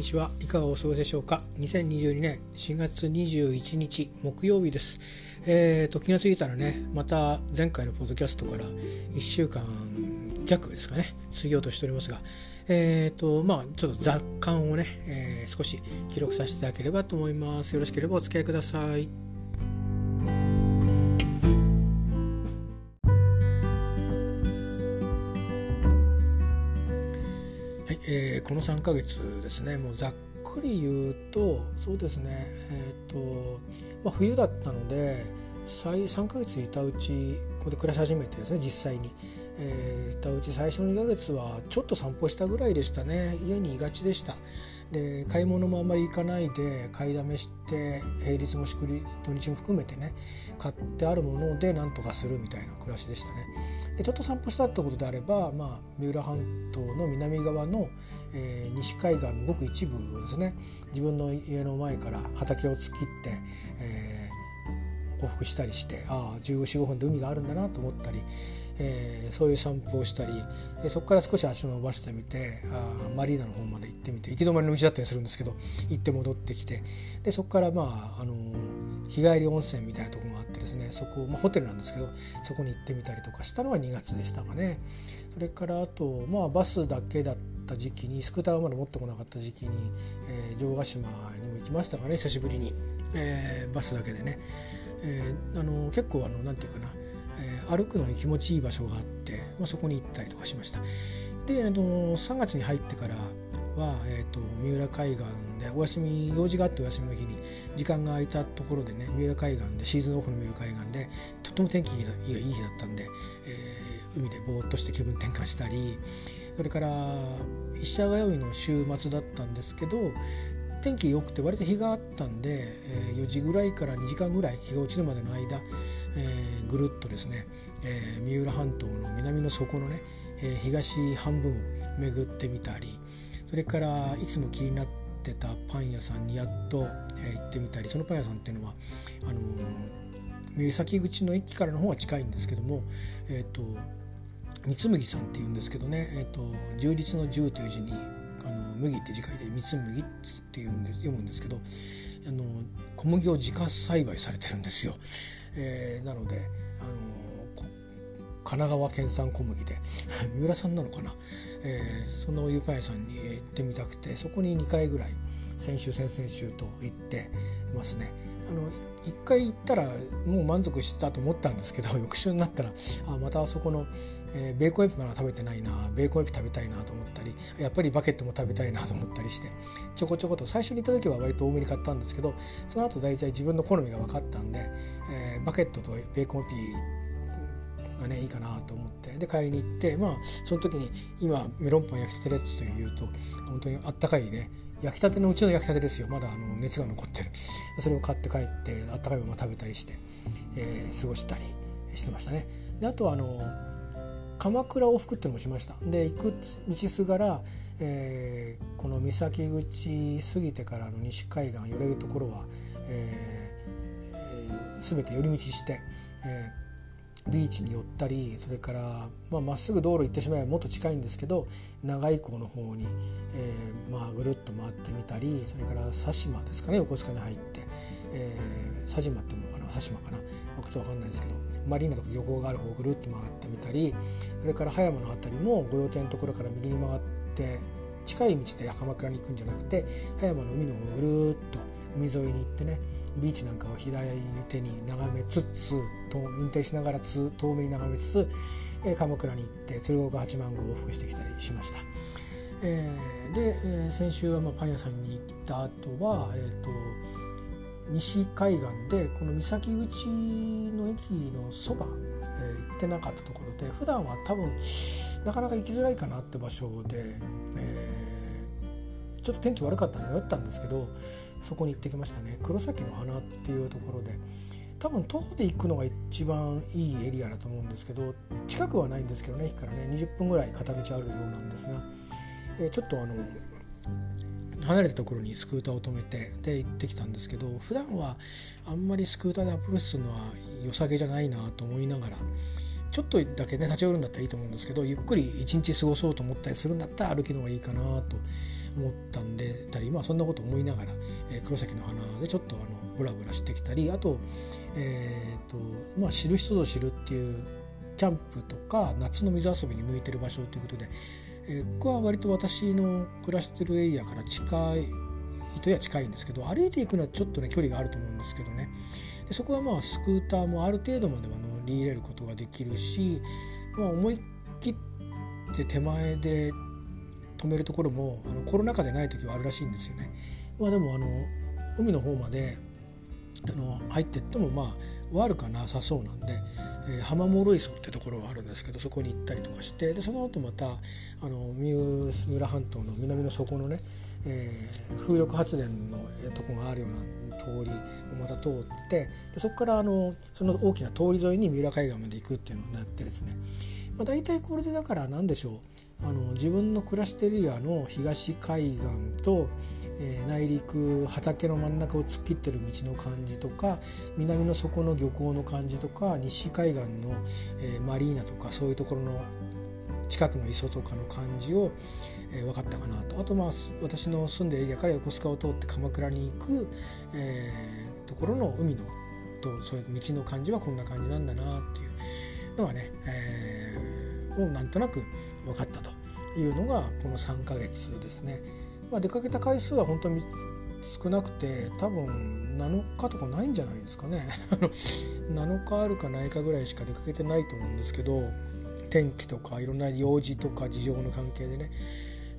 にちはいかがお過ごしでしょうか？2022年4月21日木曜日です。えーと気が付いたらねまた前回のポッドキャストから1週間弱ですかね過ぎようとしておりますがえーとまあちょっと雑感をね、えー、少し記録させていただければと思います。よろしければお付き合いください。えー、この3ヶ月ですねもうざっくり言うとそうですねえっ、と、まあ、冬だったので3ヶ月いたうちここで暮らし始めてですね実際に、えー、いたうち最初の2ヶ月はちょっと散歩したぐらいでしたね。家にいがちでした。で買い物もあんまり行かないで買いだめして平日も祝日土日も含めてね買ってあるものでなんとかするみたいな暮らしでしたね。でちょっと散歩したってことであれば、まあ、三浦半島の南側の、えー、西海岸のごく一部をですね自分の家の前から畑を突っ切って、えー、往復したりしてああ1415分で海があるんだなと思ったりえー、そういう散歩をしたりそこから少し足を伸ばしてみてあマリーナの方まで行ってみて行き止まりの道だったりするんですけど行って戻ってきてでそこからまああの日帰り温泉みたいなとこがあってですねそこ、まあ、ホテルなんですけどそこに行ってみたりとかしたのは2月でしたかね。それからあと、まあ、バスだけだった時期にスクーターはまだ持ってこなかった時期に、えー、城ヶ島にも行きましたかね久しぶりに、えー、バスだけでね、えー、あの結構あのなんていうかな。え歩くのに気持ちいい場所があって、まあ、そこに行ったりとかしました。であの3月に入ってからは、えーと、三浦海岸でお休み用事があってお休みの日に時間が空いたところでね三浦海岸でシーズンオフの三浦海岸でとっても天気がいい日だったんで、えー、海でぼーっとして気分転換したりそれから一社通いの週末だったんですけど天気良くて割と日があったんで、えー、4時ぐらいから2時間ぐらい日が落ちるまでの間、えー、ぐるっとですね、えー、三浦半島の南の底のね、えー、東半分を巡ってみたりそれからいつも気になってたパン屋さんにやっと、え、行ってみたりそのパン屋さんっていうのはあの三崎口の駅からの方が近いんですけどもえっ、ー、と三麦さんっていうんですけどね、えーと、充実の十という字にあの麦って字書いて三麦っていうんです読むんですけどあの小麦を自家栽培されてるんですよ。えー、なのであの神奈川県産小麦で 三浦さんなのかな、えー、そのゆか屋さんに行ってみたくてそこに2回ぐらい先週先々週と行ってますね。あの1回行ったらもう満足したと思ったんですけど 翌週になったらあまたあそこの、えー、ベーコンエピまだ食べてないなベーコンエピ食べたいなと思ったりやっぱりバケットも食べたいなと思ったりしてちょこちょこと最初に行った時は割と多めに買ったんですけどその後大体自分の好みが分かったんで、えー、バケットとベーコンエピがねいいかなと思って。で買いに行ってまあその時に今メロンパン焼きたてるやつというと。本当にあったかいね。焼きたてのうちの焼きたてですよ。まだあの熱が残ってる。それを買って帰ってあったかいまま食べたりして、えー、過ごしたりしてましたね。であとはあの鎌倉往復っていうのもしました。で行く道すがら、えー、この三崎口過ぎてからの西海岸寄れるところは、えー、全て寄り道して、えビーチに寄ったりそれからまあっすぐ道路行ってしまえばもっと近いんですけど長井港の方に、えー、まあ、ぐるっと回ってみたりそれから佐島ですかね横須賀に入って、えー、佐島っていうのかな佐島かな僕と分かんないですけどマリーナとか漁港がある方をぐるっと回ってみたりそれから葉山の辺りも御用店のところから右に曲がって近い道で鎌倉に行くんじゃなくて葉山の海の方をぐるっと海沿いに行ってねビーチなんかを左手に眺めつつ運転しながら遠目に眺めつつ、えー、鎌倉に行って鶴岡八幡宮を往復してきたりしました。えー、で、えー、先週はまあパン屋さんに行った後は、えーと、西海岸でこの三崎口の駅のそばで行ってなかったところで普段は多分なかなか行きづらいかなって場所で、え、ちょっと天気悪かったので迷ったんですけどそこに行ってきましたね。黒崎の花っていうところで。多分徒歩で行くのが一番いいエリアだと思うんですけど近くはないんですけどね駅からね。20分ぐらい片道あるようなんですが、えー、ちょっとあの離れたところにスクーターを止めてで行ってきたんですけど普段はあんまりスクーターでアプローチするのは良さげじゃないなと思いながらちょっとだけね立ち寄るんだったらいいと思うんですけどゆっくり一日過ごそうと思ったりするんだったら歩きの方がいいかなと思ったんでたり今はそんなこと思いながら、えー、黒崎の花でちょっとあのブラブラしてきたりあと,、えーとまあ、知る人ぞ知るっていうキャンプとか夏の水遊びに向いてる場所ということで、えー、ここは割と私の暮らしてるエリアから近い人や近いんですけど歩いていくのはちょっとね距離があると思うんですけどね。でそこはまあスクーターもある程度までは乗り入れることができるし、まあ、思い切って手前で止めるところもあのコロナ禍でない時はあるらしいんですよね。まあ、でもあの海の方まであの入ってってもまあ悪くはなさそうなんで、えー、浜諸磯ってところがあるんですけどそこに行ったりとかしてでその後またあの三浦半島の南の底のね、えー、風力発電のとこがあるような通りをまた通ってでそこからあのその大きな通り沿いに三浦海岸まで行くっていうのになってですね、まあ、大体これでだから何でしょう。あの自分の暮らしてるエリアの東海岸と、えー、内陸畑の真ん中を突っ切ってる道の感じとか南の底の漁港の感じとか西海岸の、えー、マリーナとかそういうところの近くの磯とかの感じを、えー、分かったかなと。あとまあ私の住んでるエリアから横須賀を通って鎌倉に行く、えー、ところの海のとそういう道の感じはこんな感じなんだなっていうのはね、えー、もうなんとなく分かったというのがこの3ヶ月ですね。まあ、出かけた回数は本当に少なくて多分7日とかないんじゃないですかね 7日あるかないかぐらいしか出かけてないと思うんですけど天気とかいろんな用事とか事情の関係でね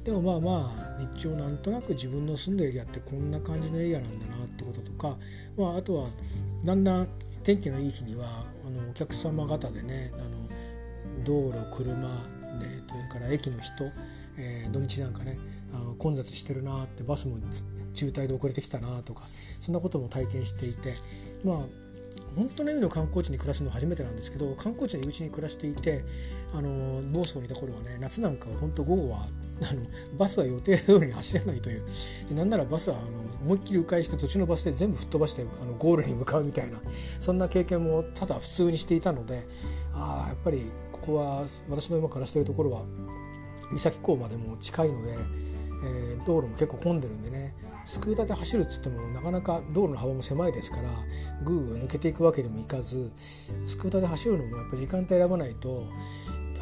でもまあまあ日中なんとなく自分の住んでるエリアってこんな感じのエリアなんだなってこととか、まあ、あとはだんだん天気のいい日にはあのお客様方でねあの道路車でそれから駅の人、えー、土日なんかねあ混雑してるなってバスも渋滞で遅れてきたなとかそんなことも体験していてまあ本当の意味の観光地に暮らすのは初めてなんですけど観光地の入り口に暮らしていてあの房総にいた頃はね夏なんかは本当午後は あのバスは予定通りに走れないというなんならバスはあの思いっきり迂回して途中のバスで全部吹っ飛ばしてあのゴールに向かうみたいなそんな経験もただ普通にしていたのでああやっぱりこは私の今暮らしてるところは三崎港までも近いので、えー、道路も結構混んでるんでねスクーターで走るっつってもなかなか道路の幅も狭いですからぐーぐー抜けていくわけにもいかずスクーターで走るのもやっぱ時間帯選ばないと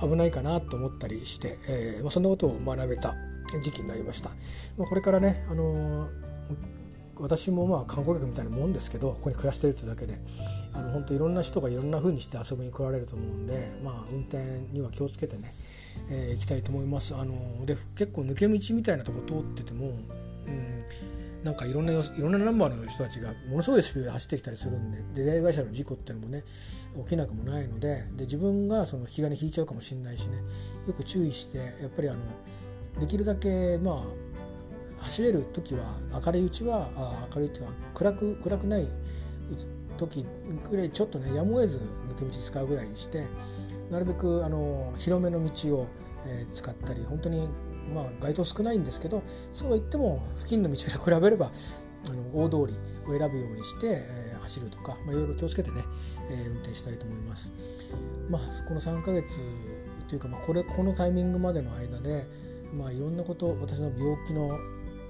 危ないかなと思ったりして、えーまあ、そんなことを学べた時期になりました。まあ、これからね、あのー私もまあ観光客みたいなもんですけどここに暮らしてるってだけであの本当いろんな人がいろんな風にして遊びに来られると思うんで、まあ、運転には気をつけてね、えー、行きたいと思います。あので結構抜け道みたいなとこ通ってても、うん、なんかいろんないろんなナンバーの人たちがものすごいスピードで走ってきたりするんで出会い会社の事故っていうのもね起きなくもないのでで自分がその引き金引いちゃうかもしれないしねよく注意してやっぱりあのできるだけまあ走れる時は明るいうちはあ明るいっていうか暗く暗くない時ぐらいちょっとねやむを得ず抜け道使うぐらいにしてなるべくあの広めの道を、えー、使ったり本当にまあ街灯少ないんですけどそうは言っても付近の道から比べればあの大通りを選ぶようにして、えー、走るとか、まあ、いろいろ気をつけてね、えー、運転したいと思います。まあ、この3ヶ月というか、まあ、これこのタイミングまでの間で、まあ、いろんなこと私の病気の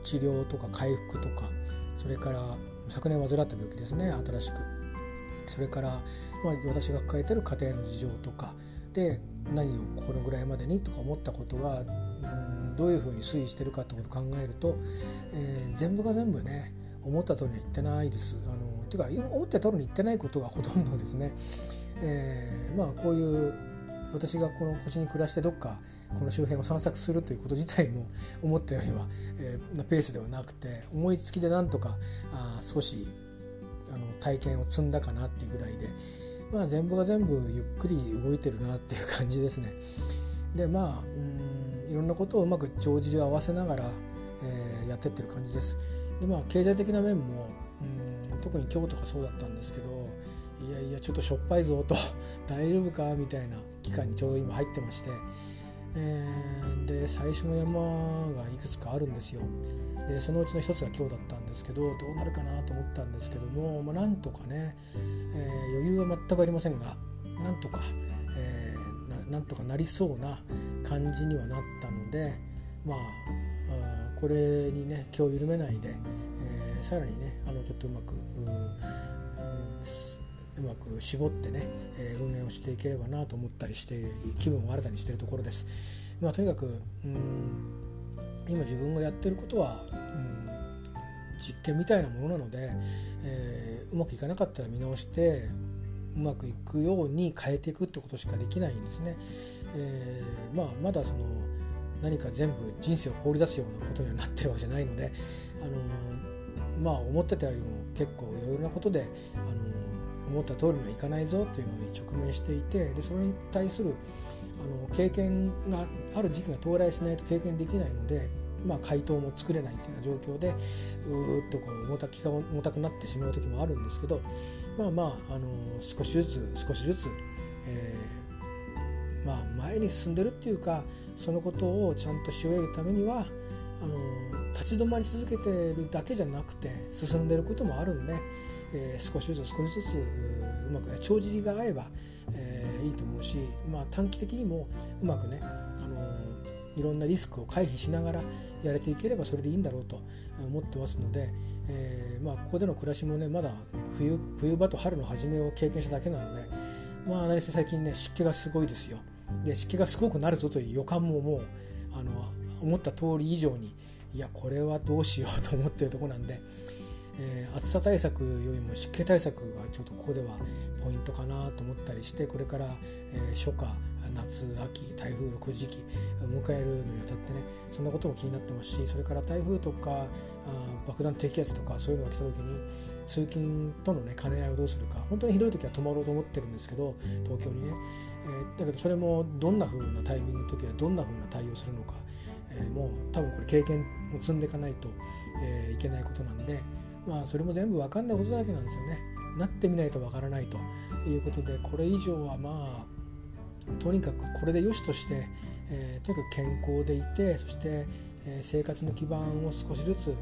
治療とか回復とかそれから昨年患った病気ですね新しくそれから、まあ、私が抱えてる家庭の事情とかで何をこのぐらいまでにとか思ったことが、うんどういうふうに推移してるかってことを考えると、えー、全部が全部ね思った通りには言ってないです。あのていうか思った通りに言ってないことがほとんどですね。えー、まあこういう私がこの土地に暮らしてどっかこの周辺を散策するということ自体も 思ったよりは、えー、ペースではなくて思いつきでなんとかあ少しあの体験を積んだかなっていうぐらいで、まあ、全部が全部ゆっくり動いてるなっていう感じですね。でまあうんいろんなことをうまく帳尻を合わせながら、えー、やってってる感じです。でまあ経済的な面もうん特に今日とかそうだったんですけどいやいやちょっとしょっぱいぞと 大丈夫かみたいな期間にちょうど今入ってまして、えー、で最初の山がいくつかあるんですよ。でそのうちの一つが今日だったんですけどどうなるかなと思ったんですけども、まあ、なんとかね、えー、余裕は全くありませんがなんとか、えー、ななんとかなりそうな感じにはなったのでまあこれにね気を緩めないで、えー、さらにねあのちょっとうまくうまく絞ってね、えー、運営をしていければなと思ったりして気分を新たにしているところです。まあ、とにかくうん今自分がやってることは、うん実験みたいなものなので、えー、うまくいかなかったら見直してうまくいくように変えていくってことしかできないんですね。えー、まあ、まだその何か全部人生を放り出すようなことにはなってるわけじゃないので、あのー、まあ、思ってたよりも結構いろいろなことで、あの、思った通りにはいかないぞっていうのに直面していてでそれに対するあの経験がある時期が到来しないと経験できないのでまあ、回答も作れないというような状況でうーっとこう重た気が重たくなってしまう時もあるんですけどまあまあ、あの少しずつ少しずつ、えー、まあ、前に進んでるっていうかそのことをちゃんとし終えるためにはあの立ち止まり続けてるだけじゃなくて進んでることもあるんで、えー、少しずつ少しずつうまくね帳尻が合えば、えー、いいと思うし、まあ、短期的にもうまくね、あのいろんなリスクを回避しながらやれていければそれでいいんだろうと思ってますので、えー、まあ、ここでの暮らしもねまだ冬冬場と春の初めを経験しただけなので、まあ、何せ最近ね湿気がすごいですよ。で湿気がすごくなるぞという予感ももうあの思った通り以上にいやこれはどうしようと思ってるとこなんで、えー、暑さ対策よりも湿気対策がちょっとここではポイントかなと思ったりしてこれから、えー、初夏夏秋台風の来る時期迎えるのにあたってねそんなことも気になってますしそれから台風とかあ爆弾低気圧とかそういうのが来た時に通勤とのね兼ね合いをどうするか本当にひどい時は泊まろうと思ってるんですけど東京にね、えー、だけどそれもどんな風なタイミングの時はどんな風な対応するのか、えー、もう多分これ経験を積んでいかないと、えー、いけないことなんでまあそれも全部分かんないことだけなんですよね。なってみないとわからないということでこれ以上はまあとにかくこれで良しとして、えー、とにかく健康でいてそして、えー、生活の基盤を少しずつ、うん、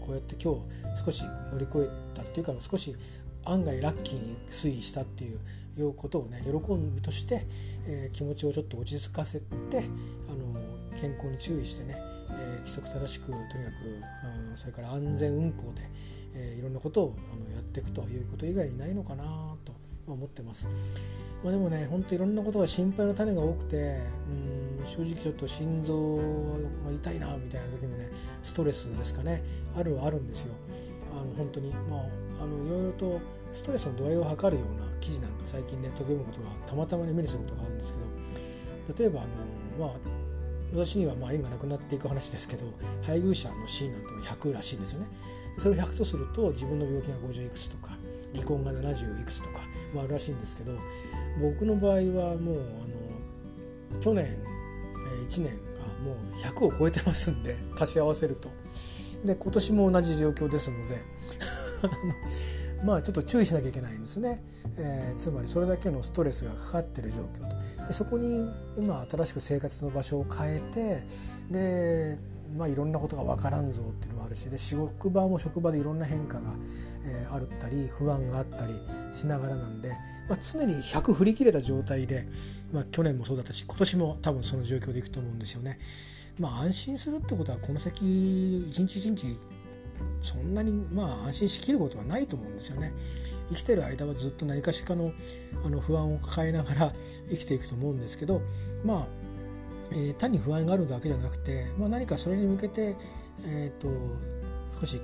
こうやって今日少し乗り越えたっていうか少し案外ラッキーに推移したっていういうことをね喜びとして、えー、気持ちをちょっと落ち着かせてあの健康に注意してね、規則正しくとにかく、うん、それから安全運行で、えー、いろんなことをあのやっていくということ以外にないのかなと思ってます。まあ、でもねほんといろんなことが心配の種が多くてうん正直ちょっと心臓が痛いなみたいな時もねストレスですかねあるはあるんですよ。あの本当にまああのいろいろとストレスの度合いを測るような記事なんか最近ネットで読むことがたまたまに目にすることがあるんですけど例えばあのまあ私にはまあ縁がなくなっていく話ですけど配偶者の死なんていうのは100らしいんですよね。それを100とすると自分の病気が50いくつとか離婚が70いくつとかもあるらしいんですけど僕の場合はもうあの去年1年あもう100を超えてますんで足し合わせるとで今年も同じ状況ですので まあちょっと注意しなきゃいけないんですね、えー、つまりそれだけのストレスがかかってる状況とでそこに今新しく生活の場所を変えてでまあ、いろんなことが分からんぞっていうのもあるしで職場も職場でいろんな変化が、えー、あったり不安があったりしながらなんで、まあ、常に100振り切れた状態で、まあ、去年もそうだったし今年も多分その状況でいくと思うんですよね。まあ、安心するってことはこの先一日一日そんなにまあ安心しきることはないと思うんですよね。生きてる間はずっと何かしかのあの不安を抱えながら 生きていくと思うんですけどまあえー、単に不安があるだけじゃなくて、まあ、何かそれに向けて、えーと、少し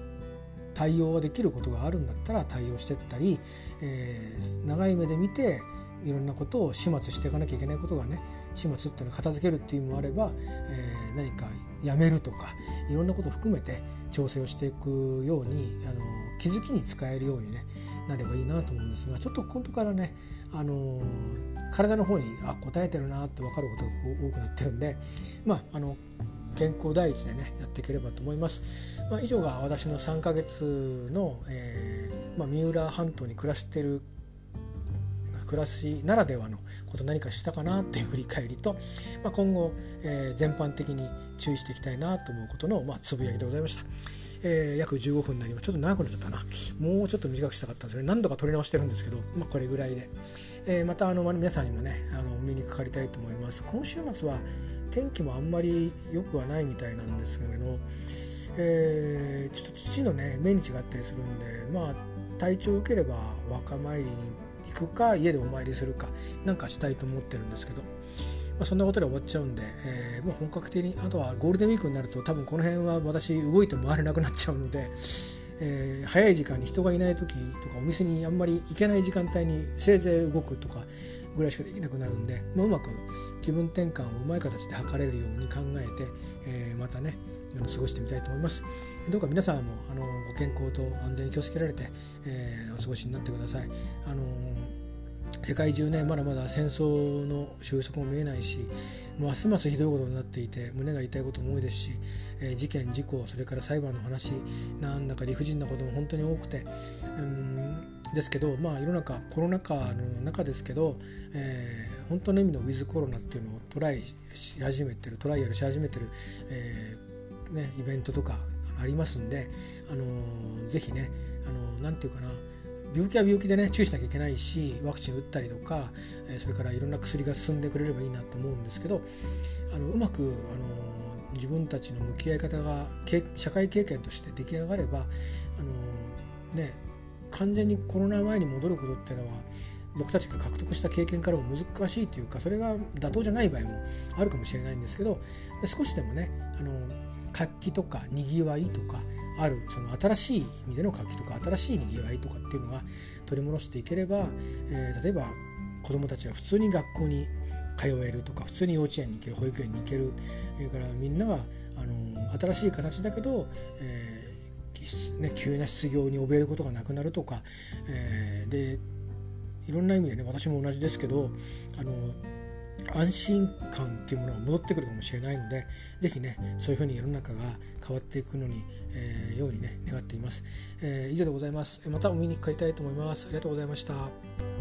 対応ができることがあるんだったら対応していったり、えー、長い目で見ていろんなことを始末していかなきゃいけないことがね始末っていうのを片付けるっていうのもあれば、えー、何かやめるとかいろんなことを含めて調整をしていくようにあの気づきに使えるようにねなればいいなと思うんですがちょっと今度からねあの体の方にあ答えてるなって分かることが多くなってるんでまああの健康第一でねやっていければと思います。まあ、以上が私の3ヶ月の、えーまあ、三浦半島に暮らしてる暮らしならではのこと何かしたかなっていう振り返りと、まあ、今後、えー、全般的に注意していきたいなと思うことの、まあ、つぶやきでございました。えー、約15分になります。ちょっと長くなっちゃったな。もうちょっと短くしたかったんですよね。何度か撮り直してるんですけど、まあ、これぐらいで、えー、またあの皆さんにもねあのお目にかかりたいと思います。今週末は天気もあんまり良くはないみたいなんですけど、えー、ちょっと父のね命日があったりするんでまあ体調良ければお墓参りにくか家でお参りするかなんかしたいと思ってるんですけど、まあ、そんなことで終わっちゃうんで、えー、もう本格的にあとはゴールデンウィークになると多分この辺は私動いて回れなくなっちゃうので、えー、早い時間に人がいない時とかお店にあんまり行けない時間帯にせいぜい動くとかぐらいしかできなくなるんで、まあ、うまく気分転換をうまい形で図れるように考えて、えー、またね過ごしてみたいと思います。どうか皆さんもあのご健康と安全に気をつけられて、えー、お過ごしになってください。あの世界中ねまだまだ戦争の収束も見えないしますますひどいことになっていて胸が痛いことも多いですし、えー、事件事故それから裁判の話なんだか理不尽なことも本当に多くてうんですけどまあ世の中コロナ禍の中ですけど、えー、本当の意味のウィズコロナっていうのをトライし始めてるトライアルし始めてる、えーね、イベントとかありますんで、あのー、ぜひね、あのー、なんていうかな病気は病気でね注意しなきゃいけないしワクチン打ったりとか、えそれからいろんな薬が進んでくれればいいなと思うんですけどあのうまく、あの自分たちの向き合い方が社会経験として出来上がれば、あのね、完全にコロナ前に戻ることっていうのは僕たちが獲得した経験からも難しいというかそれが妥当じゃない場合もあるかもしれないんですけど少しでもねあの活気とかにぎわいとかあるその新しい意味での活気とか新しいにぎわいとかっていうのが取り戻していければ、えー、例えば子どもたちが普通に学校に通えるとか普通に幼稚園に行ける保育園に行けるそれからみんながあの新しい形だけど、えーね、急な失業に怯えることがなくなるとか、えー、でいろんな意味でね私も同じですけどあの安心感っていうものが戻ってくるかもしれないので是非ねそういうふうに世の中が変わっていくのに、えー、ようにね願っています、えー、以上でございます。またお見にかかりたいと思います。ありがとうございました。